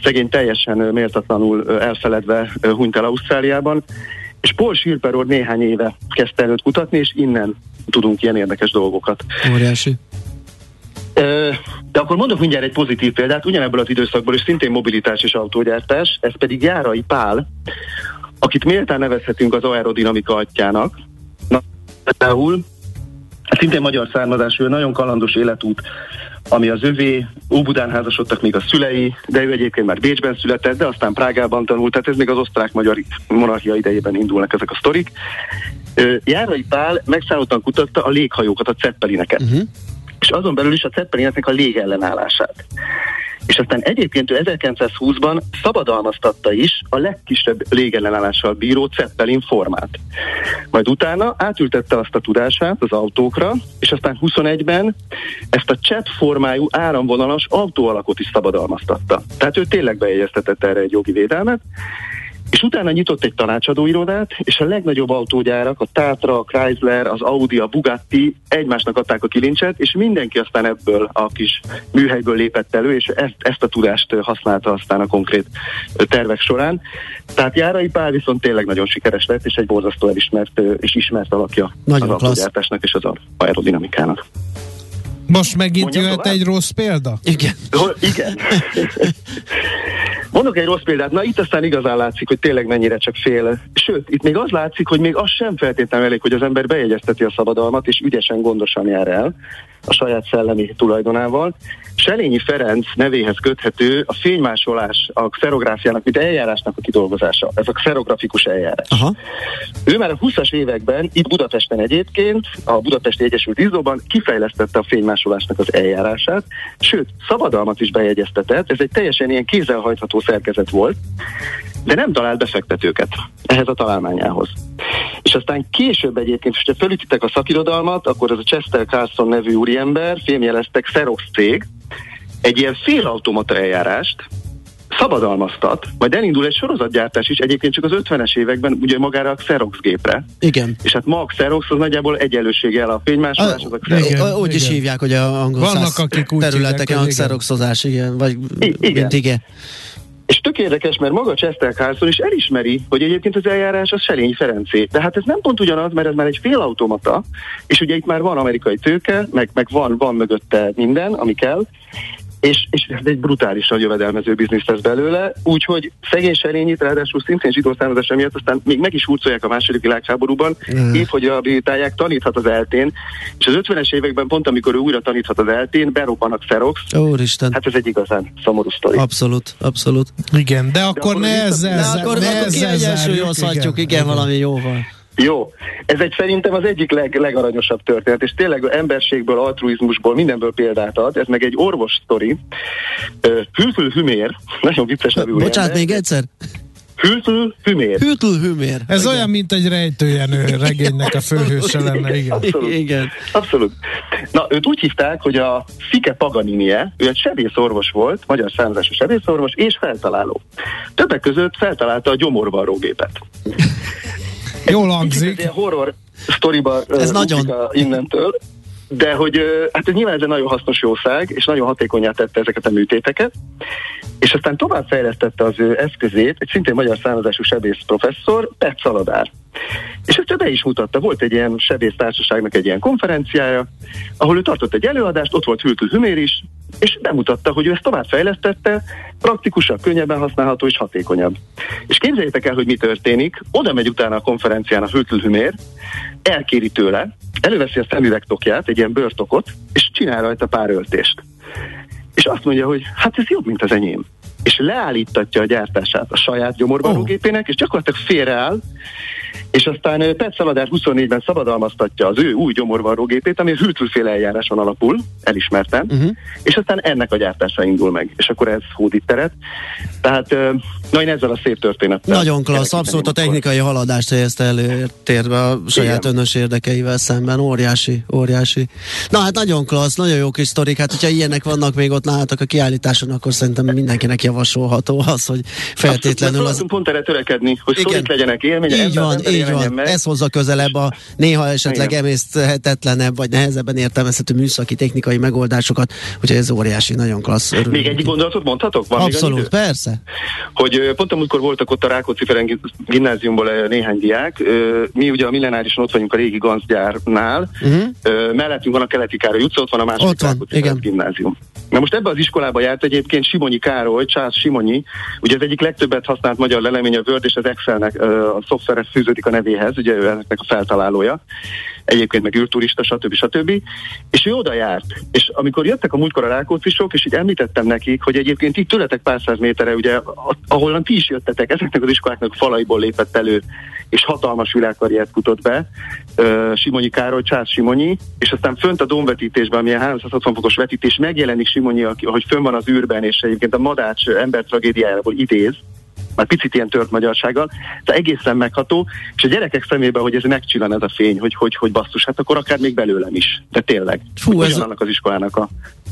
Szegény teljesen méltatlanul elfeledve hunyt el Ausztráliában, és Paul Schirper néhány éve kezdte előtt kutatni, és innen tudunk ilyen érdekes dolgokat. Óriási. De akkor mondok mindjárt egy pozitív példát, ugyanebből az időszakból, és szintén mobilitás és autógyártás, ez pedig Járai Pál, akit méltán nevezhetünk az aerodinamika atyának. Na, például szintén magyar származású, nagyon kalandos életút, ami az övé, Óbudán házasodtak még a szülei, de ő egyébként már Bécsben született, de aztán Prágában tanult, tehát ez még az osztrák-magyar monarchia idejében indulnak ezek a sztorik. Járai Pál megszállottan kutatta a léghajókat, a ceppelineket. Uh-huh és azon belül is a Zeppelineknek a légellenállását. És aztán egyébként ő 1920-ban szabadalmaztatta is a legkisebb légellenállással bíró Zeppelin formát. Majd utána átültette azt a tudását az autókra, és aztán 21-ben ezt a csepp formájú áramvonalas autóalakot is szabadalmaztatta. Tehát ő tényleg bejegyeztetett erre egy jogi védelmet, és utána nyitott egy tanácsadóirodát, és a legnagyobb autógyárak, a Tatra, a Chrysler, az Audi, a Bugatti egymásnak adták a kilincset, és mindenki aztán ebből a kis műhelyből lépett elő, és ezt, ezt a tudást használta aztán a konkrét tervek során. Tehát Járai Pál viszont tényleg nagyon sikeres lett, és egy borzasztó elismert és ismert alakja nagyon az autógyártásnak és az aerodinamikának. Most megint Mondjam jöhet tovább? egy rossz példa? Igen. igen. <laughs> Mondok egy rossz példát, na itt aztán igazán látszik, hogy tényleg mennyire csak fél. Sőt, itt még az látszik, hogy még az sem feltétlenül elég, hogy az ember bejegyezteti a szabadalmat, és ügyesen, gondosan jár el a saját szellemi tulajdonával. Selényi Ferenc nevéhez köthető a fénymásolás, a xerográfiának, mint eljárásnak a kidolgozása. Ez a xerografikus eljárás. Aha. Ő már a 20-as években, itt Budapesten egyébként, a Budapesti Egyesült Izzóban kifejlesztette a fénymásolásnak az eljárását, sőt, szabadalmat is bejegyeztetett, ez egy teljesen ilyen kézzelhajtható szerkezet volt, de nem talált befektetőket ehhez a találmányához. És aztán később egyébként, ha felütitek a szakirodalmat, akkor ez a Chester Carlson nevű úriember fémjeleztek Xerox cég, egy ilyen félautomata eljárást, szabadalmaztat, majd elindul egy sorozatgyártás is, egyébként csak az 50-es években ugye magára a Xerox gépre. Igen. És hát ma a Xerox az nagyjából egyenlőséggel a fénymásolás, az a Xerox. Igen, úgy is hívják, hogy a angol Vannak, akik úgy területeken a Xeroxozás, igen, vagy I- igen. mint igen. És tök érdekes, mert maga Chester Carlson is elismeri, hogy egyébként az eljárás az Selényi Ferencé. De hát ez nem pont ugyanaz, mert ez már egy félautomata, és ugye itt már van amerikai tőke, meg, meg van, van mögötte minden, ami kell, és, és ez egy brutálisan jövedelmező biznisz lesz belőle, úgyhogy szegény serényit, ráadásul szintén zsidó származása miatt aztán még meg is hurcolják a második világháborúban, mm. épp hogy rehabilitálják, taníthat az eltén, és az 50-es években pont amikor ő újra taníthat az eltén, berobban a Xerox. Úristen. Hát ez egy igazán szomorú sztori. Abszolút, abszolút. Igen, de, de akkor, akkor ne ezzel, ne, akkor, ne akkor kiegyensúlyozhatjuk, igen, igen, valami jóval. Jó. Ez egy szerintem az egyik leg, legaranyosabb történet, és tényleg emberségből, altruizmusból, mindenből példát ad. Ez meg egy orvos sztori. Hülfül Hümér, nagyon vicces nevű Bocsánat, még egyszer. Hültül Hümér. Hültül Hümér. Ez igen. olyan, mint egy rejtőjenő regénynek a főhőse lenne, igen. Abszolút. igen. Abszolút. Na, őt úgy hívták, hogy a Fike Paganinie, ő egy sebészorvos volt, magyar származású sebészorvos, és feltaláló. Többek között feltalálta a gyomorvarrógépet. Jól hangzik. Ez horror sztoriba ez nagyon. innentől, de hogy hát ez nyilván ez egy nagyon hasznos jószág, és nagyon hatékonyá tette ezeket a műtéteket, és aztán tovább fejlesztette az ő eszközét egy szintén magyar származású sebész professzor, Pet Szaladár. És ezt be is mutatta, volt egy ilyen sebész társaságnak egy ilyen konferenciája, ahol ő tartott egy előadást, ott volt Hültül Hümér is, és bemutatta, hogy ő ezt tovább fejlesztette, praktikusabb, könnyebben használható és hatékonyabb. És képzeljétek el, hogy mi történik, oda megy utána a konferencián a Hültül Hümér, elkéri tőle, előveszi a szemüvegtokját, egy ilyen bőrtokot, és csinál rajta pár öltést. És azt mondja, hogy hát ez jobb, mint az enyém és leállítatja a gyártását a saját gyomorvarrógépének, oh. és gyakorlatilag félreáll, és aztán Pet Szaladár 24-ben szabadalmaztatja az ő új gyomorvarrógépét, ami hűtőféle eljáráson alapul, elismertem, uh-huh. és aztán ennek a gyártása indul meg, és akkor ez hódít teret. Tehát, na én ezzel a szép történettel. Nagyon klassz, abszolút a technikai haladást helyezte előtérbe a saját Igen. önös érdekeivel szemben, óriási, óriási. Na hát nagyon klassz, nagyon jó kis sztorik, hát hogyha ilyenek vannak még ott nálatok a kiállításon, akkor szerintem mindenkinek javasolható az, hogy feltétlenül az... Pont erre törekedni, hogy Igen. legyenek élmények. Így van, így van. Meg. Ez hozza közelebb a néha esetleg Igen. emészthetetlenebb, vagy nehezebben értelmezhető műszaki technikai megoldásokat, úgyhogy ez óriási, nagyon klassz. Örülünk. Még egy gondolatot mondhatok? Van Abszolút, persze. Hogy pont amikor voltak ott a Rákóczi Ferenc gimnáziumból néhány diák, mi ugye a millenárison ott vagyunk a régi ganzgyárnál, uh-huh. mellettünk van a keleti Károly utca, ott van a második ott van, Rákóczi igen. gimnázium. Na most ebbe az iskolába járt egyébként Simonyi Károly, Charles Simonyi, ugye az egyik legtöbbet használt magyar lelemény a Word és az Excelnek a szoftveres fűződik a nevéhez, ugye ő ennek a feltalálója, egyébként meg űrturista, stb. stb. És ő oda járt. És amikor jöttek a múltkor a Rákóczisok, és így említettem nekik, hogy egyébként itt tőletek pár száz méterre, ugye, ahol ti is jöttetek, ezeknek az iskoláknak falaiból lépett elő, és hatalmas világkarriert futott be, uh, Simonyi Károly, Csász Simonyi, és aztán fönt a domvetítésben, ami a 360 fokos vetítés, megjelenik Simonyi, hogy fönn van az űrben, és egyébként a madács ember tragédiájából idéz, már picit ilyen tört magyarsággal, de egészen megható, és a gyerekek szemében, hogy ez megcsillan ez a fény, hogy, hogy, hogy basszus, hát akkor akár még belőlem is, de tényleg. Fú, ez annak az iskolának a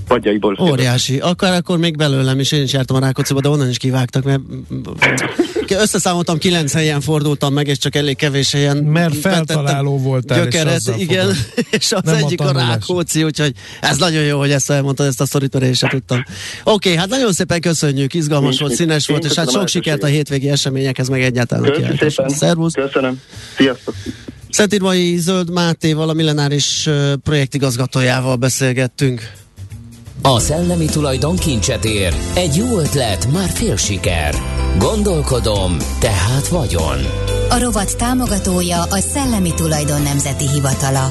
padjaiból. Óriási. Akár akkor még belőlem is, én is jártam a Rákócziba, de onnan is kivágtak, mert összeszámoltam, kilenc helyen fordultam meg, és csak elég kevés helyen. Mert feltaláló voltál. Gyökeret, és igen, <laughs> és az Nem egyik a, a Rákóczi, úgyhogy ez nagyon jó, hogy ezt elmondtad, ezt a sztorit, én sem tudtam. Oké, okay, hát nagyon szépen köszönjük, izgalmas Nincs volt, színes volt, és hát sok sikert a hétvégi eseményekhez, meg egyáltalán Köszönöm szépen. Szervusz. Köszönöm. Sziasztok. Szentirmai Zöld Mátéval, a millenáris projektigazgatójával beszélgettünk. A szellemi tulajdon kincset ér. Egy jó ötlet, már fél siker. Gondolkodom, tehát vagyon. A rovat támogatója a Szellemi Tulajdon Nemzeti Hivatala.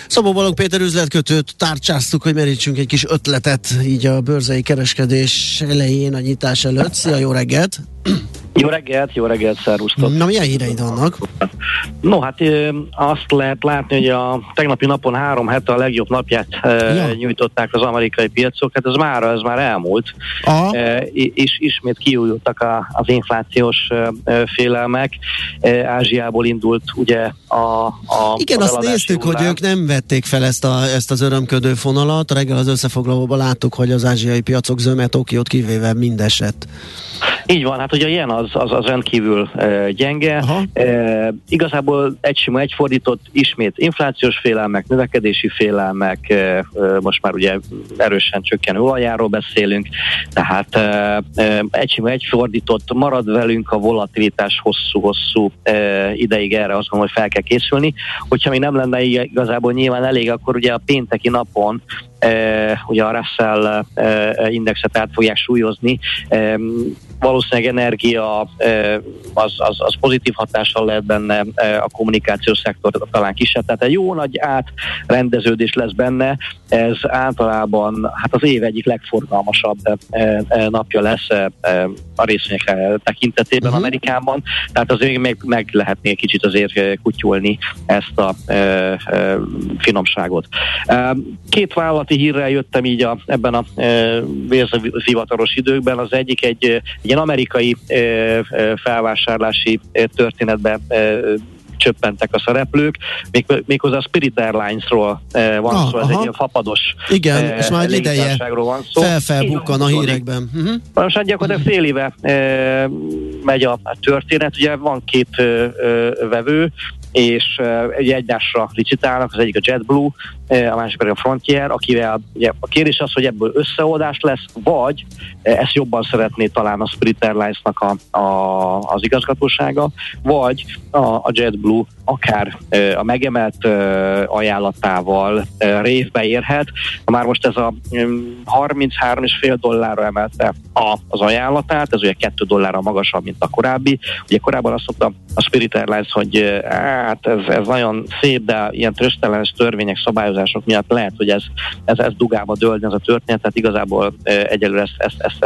Szabó Balog Péter üzletkötőt tárcsáztuk, hogy merítsünk egy kis ötletet így a bőrzei kereskedés elején, a nyitás előtt. Szia, jó reggelt! Jó reggelt, jó reggelt, szervusztok! Na, milyen híreid vannak? No, hát azt lehet látni, hogy a tegnapi napon három hete a legjobb napját ja. nyújtották az amerikai piacok, hát ez már, ez már elmúlt, Aha. és ismét kiújultak az inflációs félelmek. Ázsiából indult ugye a, a Igen, azt néztük, hullám. hogy ők nem vették fel ezt, a, ezt az örömködő fonalat. Reggel az összefoglalóban láttuk, hogy az ázsiai piacok zöme Tokiót kivéve mindeset. Így van, hát ugye ilyen az, az, az rendkívül e, gyenge. E, igazából egy sima egyfordított, ismét inflációs félelmek, növekedési félelmek, e, most már ugye erősen csökkenő olajáról beszélünk, tehát e, egy sima egyfordított, marad velünk a volatilitás hosszú-hosszú e, ideig erre azt mondom, hogy fel kell készülni. Hogyha mi nem lenne igazából nyilván elég, akkor ugye a pénteki napon e, ugye a Russell e, indexet át fogják súlyozni. E, valószínűleg energia az, az, az pozitív hatással lehet benne, a kommunikációs szektor talán kisebb, tehát egy jó nagy átrendeződés lesz benne, ez általában hát az év egyik legforgalmasabb napja lesz a részvények tekintetében uh-huh. Amerikában, tehát azért még meg lehetné kicsit azért kutyulni ezt a finomságot. Két vállalati hírrel jöttem így a, ebben a vérzivataros időkben, az egyik egy, egy ilyen amerikai felvásárlási történetbe csöppentek a szereplők, még, méghozzá a Spirit Airlines-ról van ah, szó, ez aha. egy ilyen fapados Igen, és már egy ideje van szó. felfelbukkan a hírekben. Uh-huh. Most hát gyakorlatilag fél éve e, megy a, a történet, ugye van két e, vevő, és ugye egymásra licitálnak, az egyik a JetBlue, a másik pedig a Frontier, akivel ugye, a kérdés az, hogy ebből összeoldás lesz, vagy ezt jobban szeretné talán a Spirit Airlines-nak a, a, az igazgatósága, vagy a, a JetBlue akár a megemelt ajánlatával révbe érhet. Már most ez a um, 33,5 dollárra emelte a, az ajánlatát, ez ugye 2 dollárra magasabb, mint a korábbi. Ugye korábban azt mondta a Spirit Airlines, hogy hát ez, ez nagyon szép, de ilyen trösztelenes törvények, szabályozások miatt lehet, hogy ez, ez, ez dugába dőlni ez a történet, tehát igazából egyelőre ezt, ezt, ezt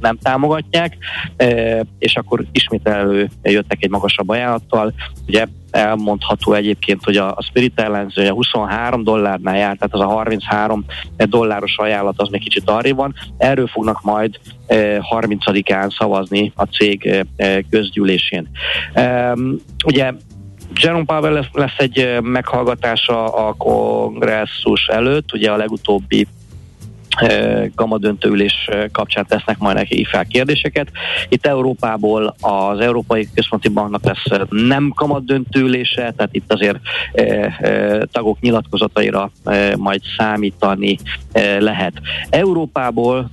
nem támogatják, és akkor ismét előjöttek egy magasabb ajánlattal. Ugye elmondható egyébként, hogy a, Spirit Airlines a 23 dollárnál jár, tehát az a 33 dolláros ajánlat az még kicsit arrébb van. Erről fognak majd 30-án szavazni a cég közgyűlésén. Ugye Jerome Powell lesz, lesz egy meghallgatása a kongresszus előtt, ugye a legutóbbi kamadöntőülés kapcsán tesznek majd neki fel kérdéseket. Itt Európából az Európai Központi Banknak lesz nem kamadöntőülése, tehát itt azért tagok nyilatkozataira majd számítani lehet. Európából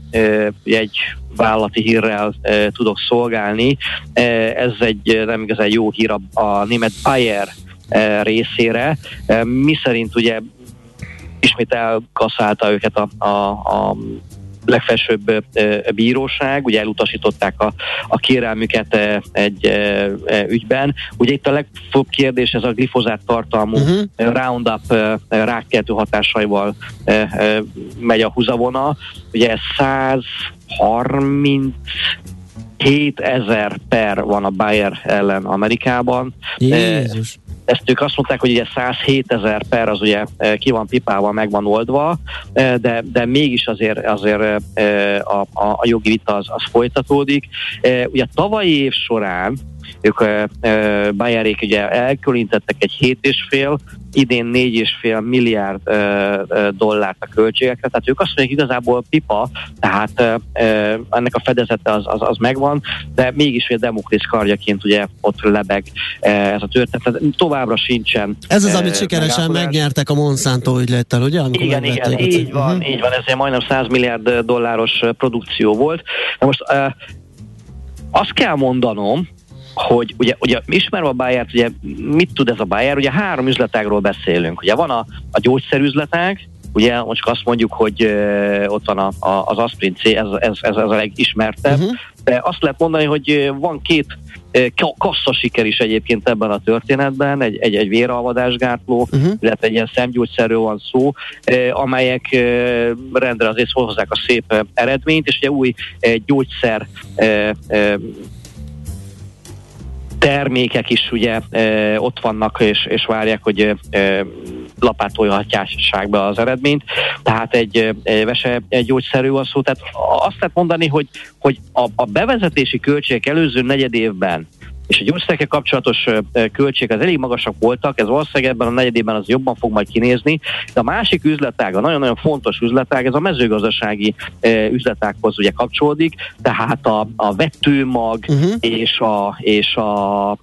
egy vállalati hírrel e, tudok szolgálni. E, ez egy nem igazán jó hír a, a német Bayer e, részére, e, mi szerint ugye ismét elkaszálta őket a, a, a legfelsőbb bíróság, ugye elutasították a, a kérelmüket egy ügyben. Ugye itt a legfőbb kérdés ez a glifozát tartalmú uh-huh. Roundup rákkeltő hatásaival megy a húzavona. Ugye 130 7000 per van a Bayer ellen Amerikában. Jézus ezt ők azt mondták, hogy ugye 107 ezer per az ugye e, ki van pipával, meg van oldva, e, de, de mégis azért, azért e, a, a, a jogi vita az, az folytatódik. Ugye tavalyi év során ők Bayerék ugye elkülönítettek egy 7,5, idén 4,5 milliárd dollárt a költségekre, tehát ők azt mondják igazából pipa, tehát ennek a fedezete az, az, az megvan, de mégis a Demokrész kardjaként ugye ott lebeg ez a történet, tehát továbbra sincsen. Ez az, amit sikeresen megnyertek a Monsanto ügylettel, ugye? Amikor igen, igen, így van, uh-huh. így van, ez majdnem 100 milliárd dolláros produkció volt. Na most azt kell mondanom, hogy ugye, ugye ismerve a Bayer, ugye mit tud ez a Bayer? Ugye három üzletágról beszélünk. Ugye van a, a gyógyszerüzletág, Ugye most azt mondjuk, hogy uh, ott van a, a, az Aspirin C, ez, ez, ez, ez a legismertebb, uh-huh. de azt lehet mondani, hogy van két kassa siker is egyébként ebben a történetben, egy, egy, egy véralvadásgátló, uh-huh. illetve egy ilyen szemgyógyszerről van szó, amelyek rendre azért hozzák a szép eredményt, és ugye új gyógyszer termékek is ugye ott vannak és, és várják, hogy lapátolhatják be az eredményt. Tehát egy, vese egy gyógyszerű van szó. Tehát azt lehet mondani, hogy, hogy a, a bevezetési költségek előző negyed évben és a gyógyszerekkel kapcsolatos költségek az elég magasak voltak, ez valószínűleg ebben a negyedében az jobban fog majd kinézni, de a másik üzletág, a nagyon-nagyon fontos üzletág, ez a mezőgazdasági üzletághoz ugye kapcsolódik, tehát a, a vetőmag uh-huh. és, a, és a, a,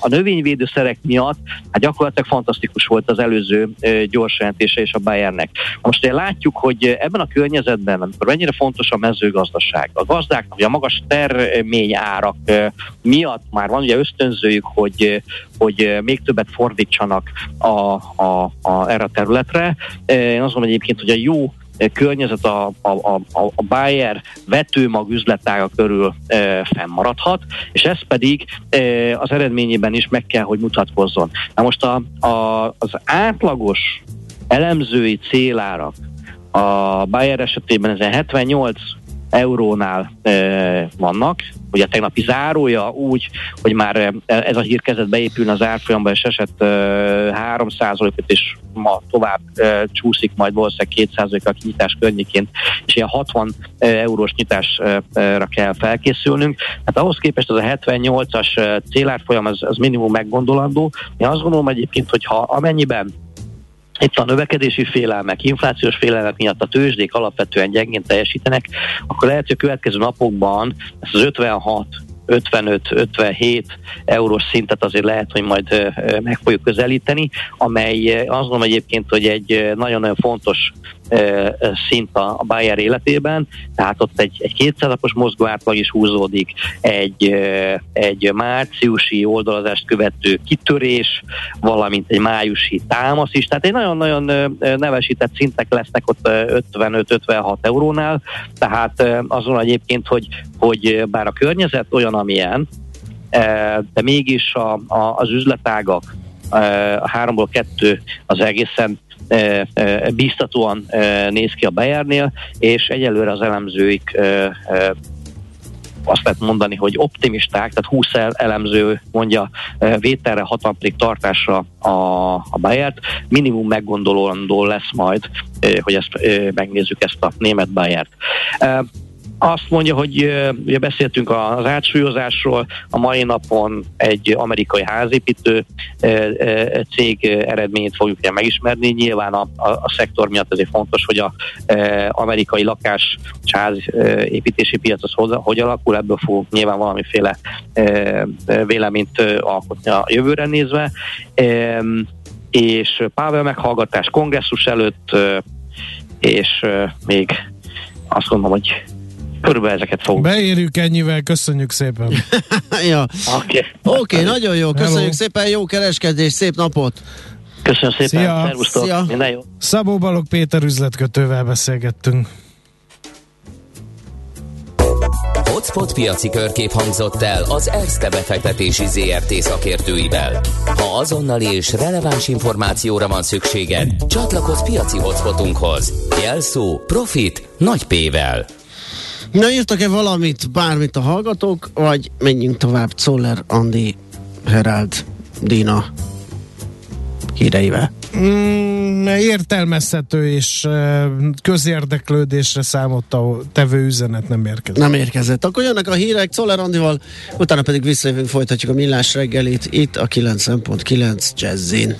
a növényvédőszerek miatt hát gyakorlatilag fantasztikus volt az előző gyors jelentése és a Bayernnek. Most ugye látjuk, hogy ebben a környezetben, amikor mennyire fontos a mezőgazdaság, a gazdáknak a magas terményárak miatt már van ugye ösztönzőjük, hogy, hogy még többet fordítsanak a, a, a, erre a területre. Én azt mondom egyébként, hogy a jó környezet a, a, a, a Bayer vetőmag üzletága körül e, fennmaradhat, és ez pedig e, az eredményében is meg kell, hogy mutatkozzon. Na most a, a, az átlagos elemzői célárak a Bayer esetében ezen 78 eurónál e, vannak, ugye a tegnapi zárója úgy, hogy már ez a hír kezdett beépülni az árfolyamba, és esett e, 3 ot és ma tovább e, csúszik majd valószínűleg 2 a kinyitás környékén, és ilyen 60 eurós nyitásra kell felkészülnünk. Hát ahhoz képest az a 78-as célárfolyam az, az minimum meggondolandó. Én azt gondolom egyébként, hogy ha amennyiben itt a növekedési félelmek, inflációs félelmek miatt a tőzsdék alapvetően gyengén teljesítenek, akkor lehet, hogy a következő napokban ez az 56 55-57 eurós szintet azért lehet, hogy majd meg fogjuk közelíteni, amely azt gondolom egyébként, hogy egy nagyon-nagyon fontos szint a Bayer életében, tehát ott egy, egy 200 napos mozgóátlag is húzódik, egy, egy márciusi oldalazást követő kitörés, valamint egy májusi támasz is, tehát egy nagyon-nagyon nevesített szintek lesznek ott 55-56 eurónál, tehát azon egyébként, hogy, hogy bár a környezet olyan, amilyen, de mégis a, a, az üzletágak a háromból kettő az egészen bíztatóan néz ki a Bayernél, és egyelőre az elemzőik azt lehet mondani, hogy optimisták, tehát 20 elemző mondja vételre, hatalmig tartásra a, a Bayert, minimum meggondolandó lesz majd, hogy ezt megnézzük ezt a német Bayert. Azt mondja, hogy ugye beszéltünk az átsúlyozásról, a mai napon egy amerikai házépítő cég eredményét fogjuk ugye megismerni. Nyilván a, a, a szektor miatt azért fontos, hogy az amerikai lakás és házépítési piac az hogy, hogy alakul, ebből fog nyilván valamiféle véleményt alkotni a jövőre nézve. És Pavel meghallgatás kongresszus előtt, és még azt mondom, hogy körülbelül ezeket fogunk. Beérjük ennyivel, köszönjük szépen. <laughs> ja. Oké, okay. okay, nagyon jó, köszönjük Hello. szépen, jó kereskedés, szép napot! Köszönöm szépen, Szia. szervusztok, Szia. minden jó. Szabó Balog Péter üzletkötővel beszélgettünk. Hotspot piaci körkép hangzott el az ESZTE befektetési ZRT szakértőivel. Ha azonnali és releváns információra van szükséged, csatlakozz piaci hotspotunkhoz. Jelszó Profit nagy P-vel. Na írtak-e valamit, bármit a hallgatók, vagy menjünk tovább Czoller, Andi, Herald, Dina híreivel? Mm, értelmezhető és közérdeklődésre számot a tevő üzenet nem érkezett. Nem érkezett. Akkor jönnek a hírek Czoller Andival, utána pedig visszajövünk, folytatjuk a millás reggelit itt a 9.9 Jazzin.